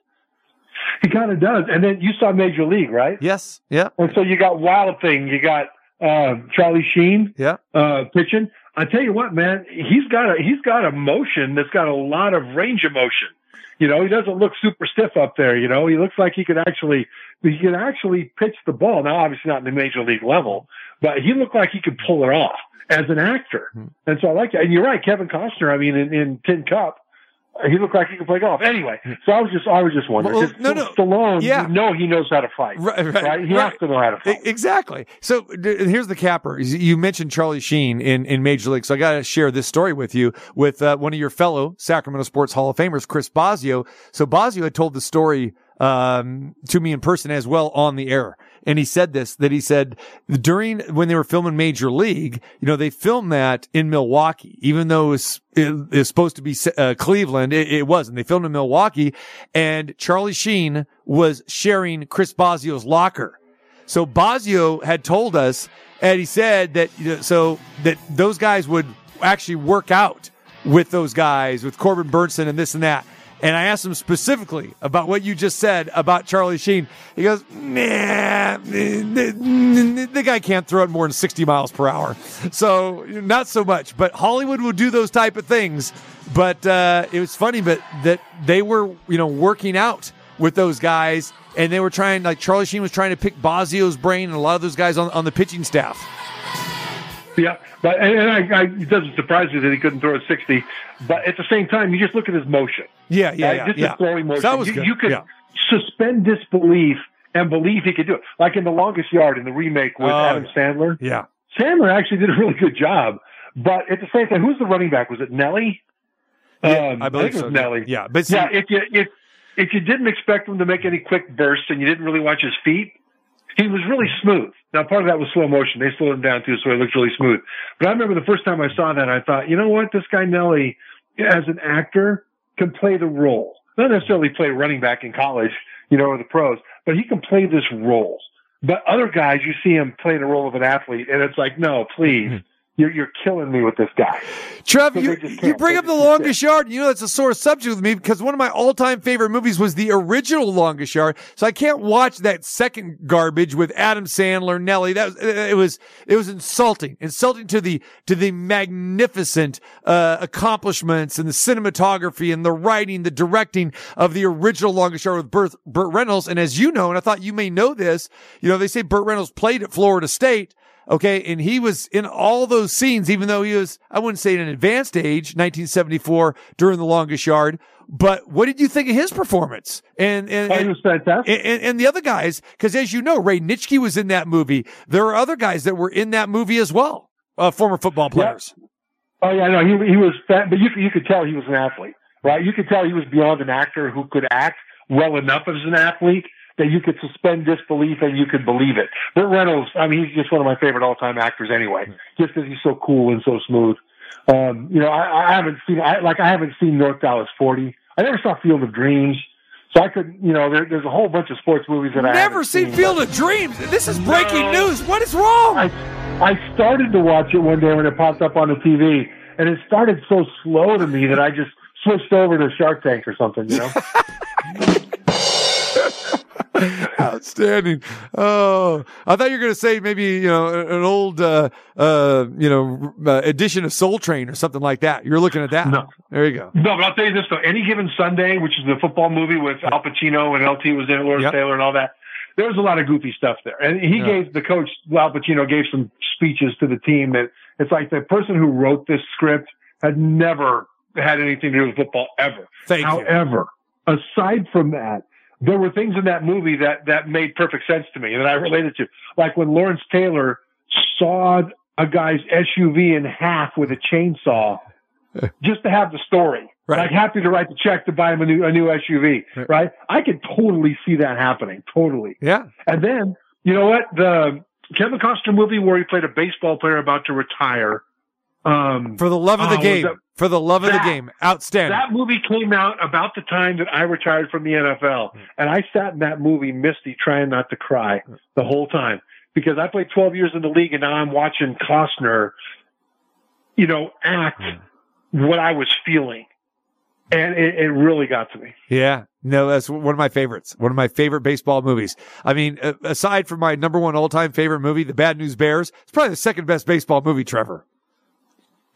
He kind of does. And then you saw Major League, right? Yes. Yeah. And so you got Wild Thing, you got uh, Charlie Sheen, yeah, uh, pitching. I tell you what, man, he's got a he's got a motion that's got a lot of range of motion. You know, he doesn't look super stiff up there. You know, he looks like he could actually he can actually pitch the ball. Now, obviously not in the major league level, but he looked like he could pull it off as an actor. Hmm. And so I like that. And you're right, Kevin Costner. I mean, in, in Tin Cup, he looked like he could play golf. Anyway, so I was just I was just wondering. Well, no, no. Stallone, Yeah. you know, he knows how to fight. Right, right, He has to know how to fight. Exactly. So d- here's the capper. You mentioned Charlie Sheen in, in Major League. So I got to share this story with you with uh, one of your fellow Sacramento Sports Hall of Famers, Chris Bosio. So Bosio had told the story um, to me in person as well on the air. And he said this, that he said during, when they were filming Major League, you know, they filmed that in Milwaukee, even though it was, it, it supposed to be uh, Cleveland. It, it wasn't. They filmed in Milwaukee and Charlie Sheen was sharing Chris Bosio's locker. So Bosio had told us, and he said that, you know, so that those guys would actually work out with those guys, with Corbin Burnson and this and that. And I asked him specifically about what you just said about Charlie Sheen. He goes, nah, the, guy can't throw it more than 60 miles per hour. So not so much, but Hollywood will do those type of things. But, uh, it was funny, but that they were, you know, working out with those guys and they were trying, like Charlie Sheen was trying to pick Bosio's brain and a lot of those guys on, on the pitching staff. Yeah, but and, and I, I, it doesn't surprise me that he couldn't throw a sixty. But at the same time, you just look at his motion. Yeah, yeah, Right? yeah. Just yeah. his throwing motion. So that was you, good. you could yeah. suspend disbelief and believe he could do it. Like in the longest yard in the remake with Oh, Adam Sandler. Yeah. Sandler actually did a really good job. But at the same time, who's the running back? Was it Nelly? Yeah, Um, I believe think it so, was. Nelly. Yeah, but see- yeah, if you if if you didn't expect him to make any quick bursts and you didn't really watch his feet, he was really smooth. Now, part of that was slow motion. They slowed him down too, so he looked really smooth. But I remember the first time I saw that, I thought, you know what, this guy Nelly, as an actor, can play the role. Not necessarily play running back in college, you know, or the pros, but he can play this role. But other guys, you see him play the role of an athlete, and it's like, no, please, mm-hmm. You're you're killing me with this guy. Trev, So you, you bring up the longest yard. You know, that's a sore subject with me because one of my all time favorite movies was the original longest yard. So I can't watch that second garbage with Adam Sandler, Nelly. That was, it was, it was insulting, insulting to the, to the magnificent, uh, accomplishments and the cinematography and the writing, the directing of the original longest yard with Burt, Burt Reynolds. And as you know, and I thought you may know this, you know, they say Burt Reynolds played at Florida State. Okay. And he was in all those scenes, even though he was, I wouldn't say at an advanced age, 1974 during the longest yard. But what did you think of his performance? And, and, Oh, and, was fantastic. and, and the other guys, cause as you know, Ray Nitschke was in that movie. There are other guys that were in that movie as well. Uh, former football players. Oh yeah, no, he he was fat, but you you could tell he was an athlete, right? You could tell he was beyond an actor who could act well enough as an athlete that you could suspend disbelief and you could believe it. Burt Reynolds, I mean, he's just one of my favorite all-time actors anyway, just because he's so cool and so smooth. Um, you know, I, I haven't seen, I, like, I haven't seen North Dallas 40. I never saw Field of Dreams. So I could, you know, there, there's a whole bunch of sports movies that I Never seen seen. Field of Dreams. This is breaking No. news. What is wrong? I, I started to watch it one day when it popped up on the TV, and it started so slow to me that I just switched over to Shark Tank or something, you know? (laughs) (laughs) Outstanding. Oh, I thought you were going to say maybe, you know, an old, uh, uh, you know, uh, edition of Soul Train or something like that. You're looking at that. No. There you go. No, but I'll tell you this though. Any given Sunday, which is the football movie with Al Pacino and LT was in it, Lawrence Yep. Taylor and all that. There was a lot of goofy stuff there. And he Yeah. gave the coach, Al Pacino gave some speeches to the team that it's like the person who wrote this script had never had anything to do with football ever. Thank you. However, aside from that, there were things in that movie that, that made perfect sense to me and that I related to. Like when Lawrence Taylor sawed a guy's SUV in half with a chainsaw (laughs) just to have the story. Right. Like happy to write the check to buy him a new a new SUV. Right. Right. I could totally see that happening. Totally. Yeah. And then you know what? The Kevin Costner movie where he played a baseball player about to retire. Um, For the love of the was game. that- For the love of the game. Outstanding. that movie came out about the time that I retired from the NFL. And I sat in that movie, Misty, trying not to cry the whole time because I played 12 years in the league and now I'm watching Costner, you know, act what I was feeling. And it, it really got to me. Yeah, no, that's one of my favorites. One of my favorite baseball movies. I mean, uh, aside from my number one all time favorite movie, The Bad News Bears, it's probably the second best baseball movie, Trevor.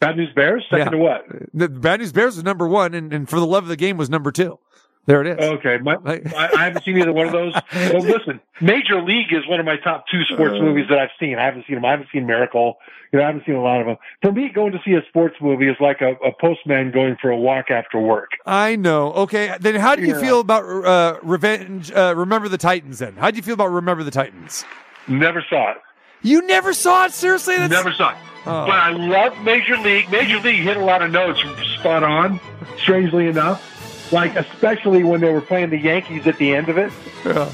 Bad News Bears? Second Yeah. to what? The Bad News Bears was number one, and, and For the Love of the Game was number two. There it is. Okay, my, (laughs) I, I haven't seen either one of those. Well, listen, Major League is one of my top two sports Uh. movies that I've seen. I haven't seen them. I haven't seen Miracle. You know, I haven't seen a lot of them. For me, going to see a sports movie is like a, a postman going for a walk after work. I know. Okay, then how do you Yeah. feel about uh, Revenge? Uh, Remember the Titans? Then how do you feel about Remember the Titans? Never saw it. You never saw it? Seriously? That's... Never saw it. Oh. But I love Major League. Major League hit a lot of notes spot on, strangely enough. Like, especially when they were playing the Yankees at the end of it. Yeah.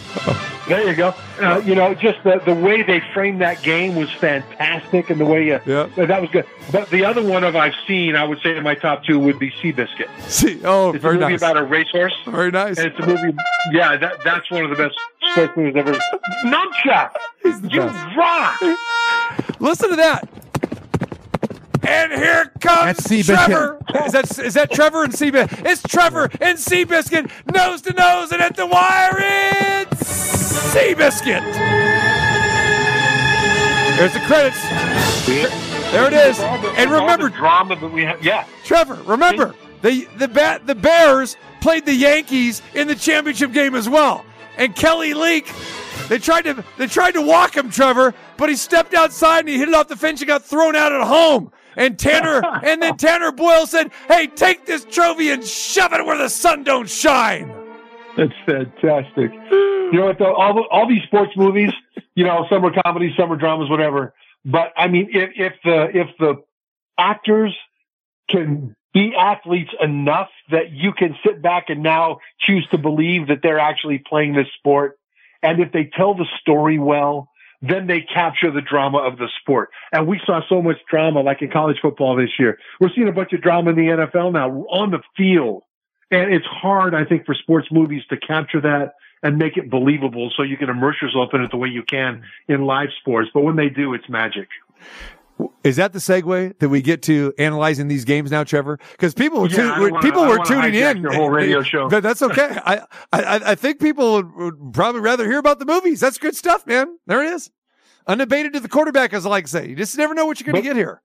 There you go. Uh, you know, just the, the way they framed that game was fantastic, and the way you, Yeah. that was good. But the other one of I've seen, I would say in my top two would be Seabiscuit. See, oh, It's a very movie nice. about a racehorse. Very nice. And it's a movie. Yeah, that that's one of the best sports movies ever. Nunchuck, you best. rock. Listen to that. And here comes That's Seabiscuit. Trevor. (laughs) Is that is that Trevor and Seabiscuit? It's Trevor and Seabiscuit nose to nose, and at the wire it's Seabiscuit. There's the credits. There it is. And remember, drama that we have. Yeah, Trevor, remember the the bat the Bears played the Yankees in the championship game as well. And Kelly Leak, they tried to they tried to walk him, Trevor, but he stepped outside and he hit it off the fence and got thrown out at home. And Tanner (laughs) and then Tanner Boyle said, "Hey, take this trophy and shove it where the sun don't shine." That's fantastic. You know what? Though all all these sports movies, you know, some are comedies, some are dramas, whatever. But I mean, if if the if the actors can be athletes enough that you can sit back and now choose to believe that they're actually playing this sport, and if they tell the story well, then they capture the drama of the sport. And we saw so much drama, like in college football this year. We're seeing a bunch of drama in the NFL now on the field. And it's hard, I think, for sports movies to capture that and make it believable so you can immerse yourself in it the way you can in live sports. But when they do, it's magic. Is that the segue that we get to analyzing these games now, Trevor? Because people were, Yeah, tu- wanna- people were tuning in. your whole radio show. But that's okay. I, I I think people would, would probably rather hear about the movies. That's good stuff, man. There it is. Unabated to the quarterback, as I like to say. You just never know what you're going to get here.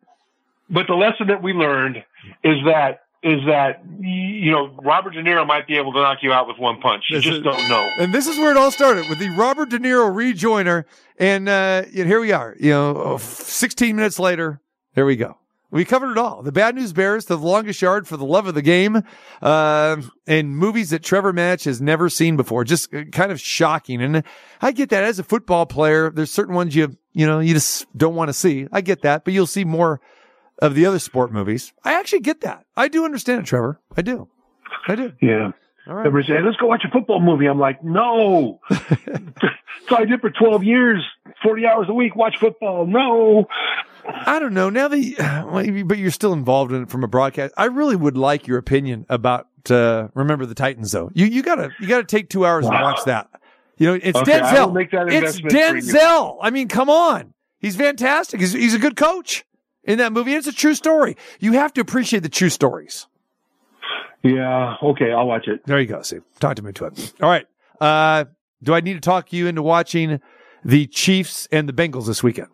But the lesson that we learned is that is that you know Robert De Niro might be able to knock you out with one punch. You This just is- don't know. And this is where it all started with the Robert De Niro rejoiner. And, uh, and here we are, you know, 16 minutes later. There we go. We covered it all. The bad news bears to the longest yard for the love of the game, uh, and movies that Trevor Matich has never seen before. Just uh, kind of shocking. And I get that as a football player. There's certain ones you, you know, you just don't want to see. I get that, but you'll see more of the other sport movies. I actually get that. I do understand it, Trevor. I do. I do. Yeah. All right. Everybody say, let's go watch a football movie. I'm like, no. (laughs) so I did for 12 years, 40 hours a week, watch football. No. I don't know. Now that, you, but you're still involved in it from a broadcast. I really would like your opinion about uh, remember the Titans, though. You you gotta you gotta take two hours and watch that. You know, it's Okay, Denzel. will make that it's investment for you. Denzel. I mean, come on. He's fantastic. He's he's a good coach in that movie. It's a true story. You have to appreciate the true stories. Yeah. Okay. I'll watch it. There you go. See, talk to me to it. All right. Uh, do I need to talk you into watching the Chiefs and the Bengals this weekend?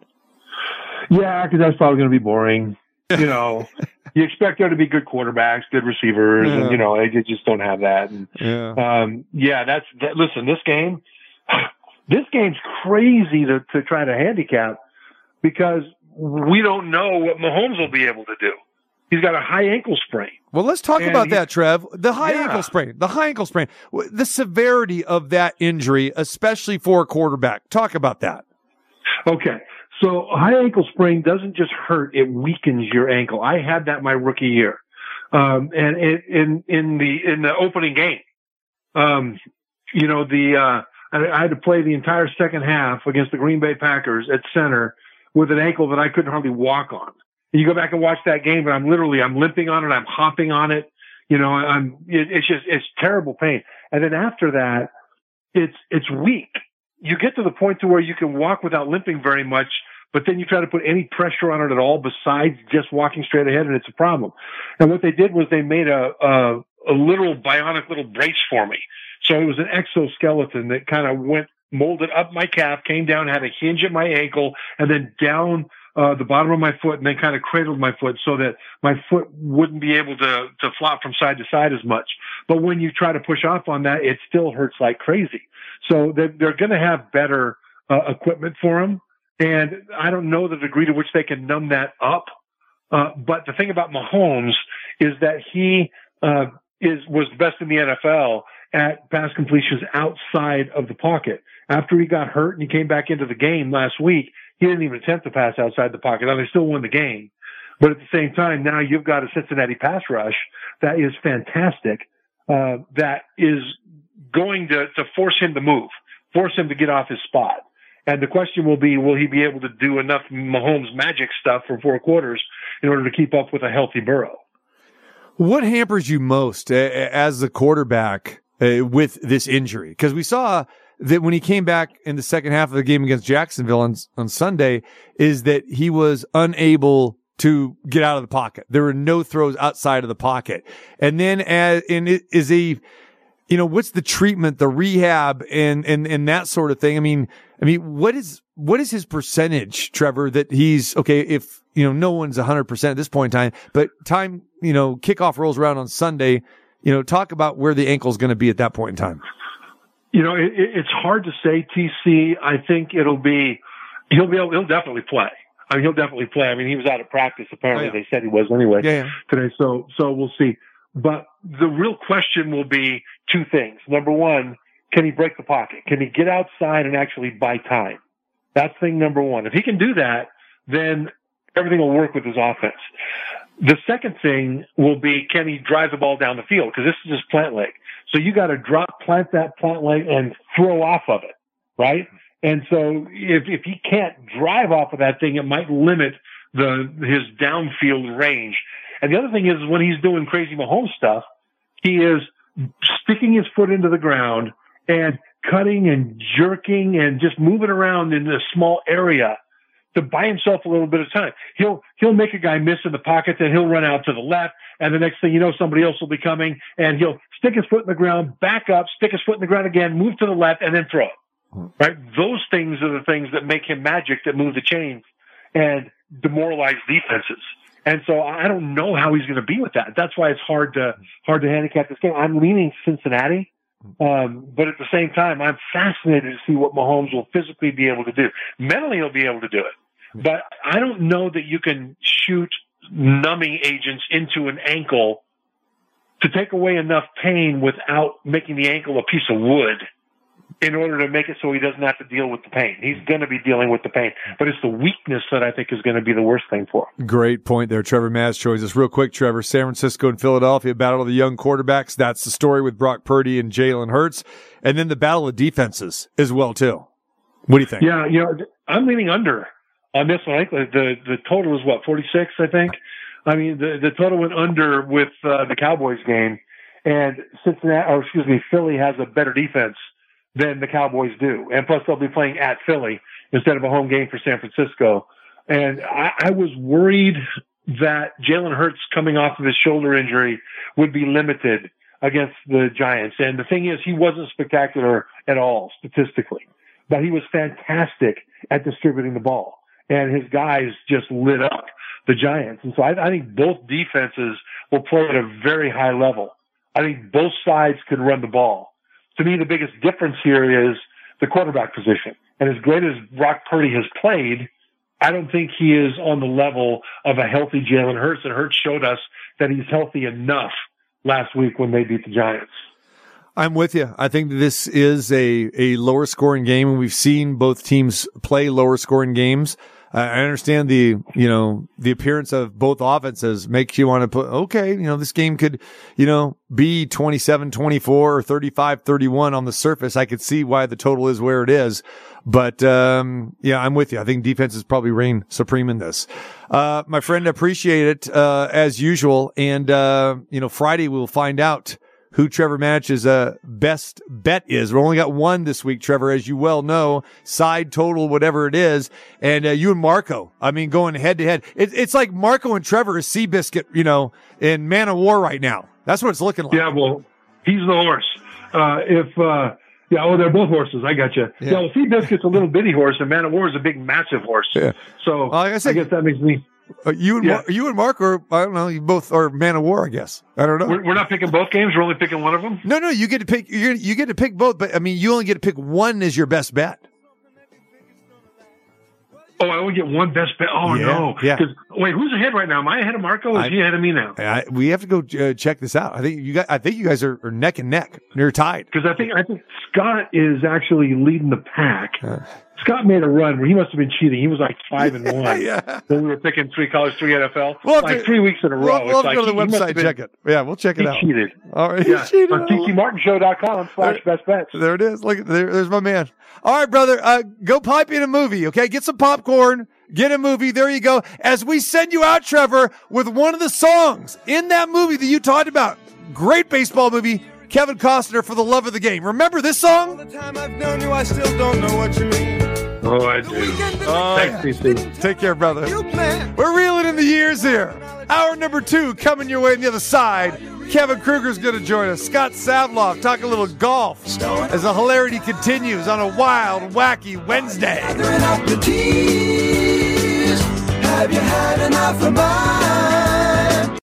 Yeah, because that's probably going to be boring. (laughs) You know, you expect there to be good quarterbacks, good receivers, Yeah. and you know they just don't have that. And Yeah. um, yeah, that's that, listen. This game, (sighs) this game's crazy to to try to handicap because we don't know what Mahomes will be able to do. He's got a high ankle sprain. Well, let's talk And about that, Trev. The high Yeah. ankle sprain, the high ankle sprain, the severity of that injury, especially for a quarterback. Talk about that. Okay. So high ankle sprain doesn't just hurt, it weakens your ankle. I had that my rookie year. Um, and in, in the, in the opening game, um, you know, the, uh, I, I had to play the entire second half against the Green Bay Packers at center with an ankle that I couldn't hardly walk on. And you go back and watch that game and I'm literally, I'm limping on it. I'm hopping on it. You know, I'm, it, it's just, it's terrible pain. And then after that, it's, it's weak you get to the point to where you can walk without limping very much, but then you try to put any pressure on it at all besides just walking straight ahead, and it's a problem. And what they did was they made a a, a literal bionic little brace for me. So it was an exoskeleton that kind of went molded up my calf, came down, had a hinge at my ankle, and then down uh, the bottom of my foot, and then kind of cradled my foot so that my foot wouldn't be able to to flop from side to side as much. But when you try to push off on that, it still hurts like crazy. So they're, they're going to have better uh, equipment for him. And I don't know the degree to which they can numb that up. Uh, but the thing about Mahomes is that he uh, is was best in the NFL at pass completions outside of the pocket. After he got hurt and he came back into the game last week, he didn't even attempt to pass outside the pocket. Now they still won the game, but at the same time, now you've got a Cincinnati pass rush that is fantastic. Uh, that is going to, to force him to move, force him to get off his spot. And the question will be, will he be able to do enough Mahomes magic stuff for four quarters in order to keep up with a healthy Burrow? What hampers you most as the quarterback uh, with this injury? Because we saw that when he came back in the second half of the game against Jacksonville on, on Sunday, is that he was unable to get out of the pocket. There were no throws outside of the pocket. And then as, and is a, you know, what's the treatment, the rehab and, and, and that sort of thing? I mean, I mean, what is, what is his percentage, Trevor, that he's, okay, if, you know, no one's hundred percent at this point in time, but time, you know, kickoff rolls around on Sunday, you know, talk about where the ankle's going to be at that point in time. You know, it, it- it's hard to say. TC, I think it'll be he'll be able, he'll definitely play. I mean, he'll definitely play. I mean, he was out of practice. Apparently, Oh, yeah. they said he was anyway Yeah, yeah. today. So, so we'll see. But the real question will be two things. Number one, can he break the pocket? Can he get outside and actually buy time? That's thing number one. If he can do that, then everything will work with his offense. The second thing will be, can he drive the ball down the field? Because this is his plant leg. So you got to drop, plant that plant leg and throw off of it, right? And so if, if he can't drive off of that thing, it might limit the, his downfield range. And the other thing is when he's doing crazy Mahomes stuff, he is sticking his foot into the ground and cutting and jerking and just moving around in a small area to buy himself a little bit of time. He'll he'll make a guy miss in the pocket, then he'll run out to the left, and the next thing you know, somebody else will be coming, and he'll stick his foot in the ground, back up, stick his foot in the ground again, move to the left, and then throw. it. Hmm. Right? Those things are the things that make him magic, that move the chains and demoralize defenses. And so I don't know how he's going to be with that. That's why it's hard to hard to handicap this game. I'm leaning Cincinnati. Um, but at the same time, I'm fascinated to see what Mahomes will physically be able to do. Mentally, he'll be able to do it. But I don't know that you can shoot numbing agents into an ankle to take away enough pain without making the ankle a piece of wood in order to make it so he doesn't have to deal with the pain. He's going to be dealing with the pain, but it's the weakness that I think is going to be the worst thing for him. Great point there. Trevor Matich joins us real quick. Trevor, San Francisco and Philadelphia battle of the young quarterbacks. That's the story with Brock Purdy and Jalen Hurts. And then the battle of defenses as well, too. What do you think? Yeah, you know, I'm leaning under on this one. I think the the total is what 46. I think. I mean, the the total went under with uh, the Cowboys game, and Cincinnati, or excuse me, Philly has a better defense than the Cowboys do, and plus they'll be playing at Philly instead of a home game for San Francisco. And I, I was worried that Jalen Hurts coming off of his shoulder injury would be limited against the Giants. And the thing is, he wasn't spectacular at all statistically, but he was fantastic at distributing the ball. And his guys just lit up the Giants. And so I, I think both defenses will play at a very high level. I think both sides can run the ball. To me, the biggest difference here is the quarterback position. And as great as Brock Purdy has played, I don't think he is on the level of a healthy Jalen Hurts. And Hurts showed us that he's healthy enough last week when they beat the Giants. I'm with you. I think this is a, a lower scoring game and we've seen both teams play lower scoring games. I understand the, you know, the appearance of both offenses makes you want to put, okay, you know, this game could, you know, be 27, 24 or 35, 31 on the surface. I could see why the total is where it is. But, um, yeah, I'm with you. I think defense is probably reign supreme in this. Uh, my friend, appreciate it, uh, as usual. And, uh, you know, Friday we'll find out who Trevor Matich's uh, best bet is. We've only got one this week, Trevor, as you well know, side total, whatever it is. And uh, you and Marco, I mean, going head to head. It, it's like Marco and Trevor is Seabiscuit, you know, in Man of War right now. That's what it's looking like. Yeah, well, he's the horse. Uh, if, uh, yeah, oh, they're both horses. I got you. Yeah, well, Seabiscuit's a little bitty horse, and Man of War is a big, massive horse. Yeah. So like I, said, I guess that makes me. Uh, you and Yeah. Mar- you and Mark are I don't know. You both are Man of War, I guess. I don't know. We're, we're not picking both games. We're only picking one of them. no, no, you get to pick. You you get to pick both, but I mean, you only get to pick one as your best bet. Oh, I only get one best bet. Oh Yeah, no. yeah. wait, who's ahead right now? Am I ahead of Marco? Or is I- he ahead of me now? I, we have to go uh, check this out. I think you guys. I think you guys are, are neck and neck. You're tied. Because I think I think Scott is actually leading the pack. Scott made a run where he must have been cheating. He was like five and (laughs) one. yeah. When we were picking three college, three NFL, We'll like to- three weeks in a row. We'll, we'll have It's to like go to the he- he website check it. Yeah, we'll check it He out. cheated. All right, Yeah, he cheated. on slash best bets. There it is. Look, there, there's my man. All right, brother. Uh, go pipe in a movie. Okay, get some popcorn. Get a movie. There you go. As we send you out, Trevor, with one of the songs in that movie that you talked about. Great baseball movie. Kevin Costner for the love of the game. Remember this song? known you, I still don't know what you mean. Oh, I do. Oh, Thanks, CC. Take care, brother. We're reeling in the years here. Hour number two coming your way on the other side. Kevin Kruger's going to join us. Scott Savloff talk a little golf as the hilarity continues on a wild, wacky Wednesday. Have you had enough of mine?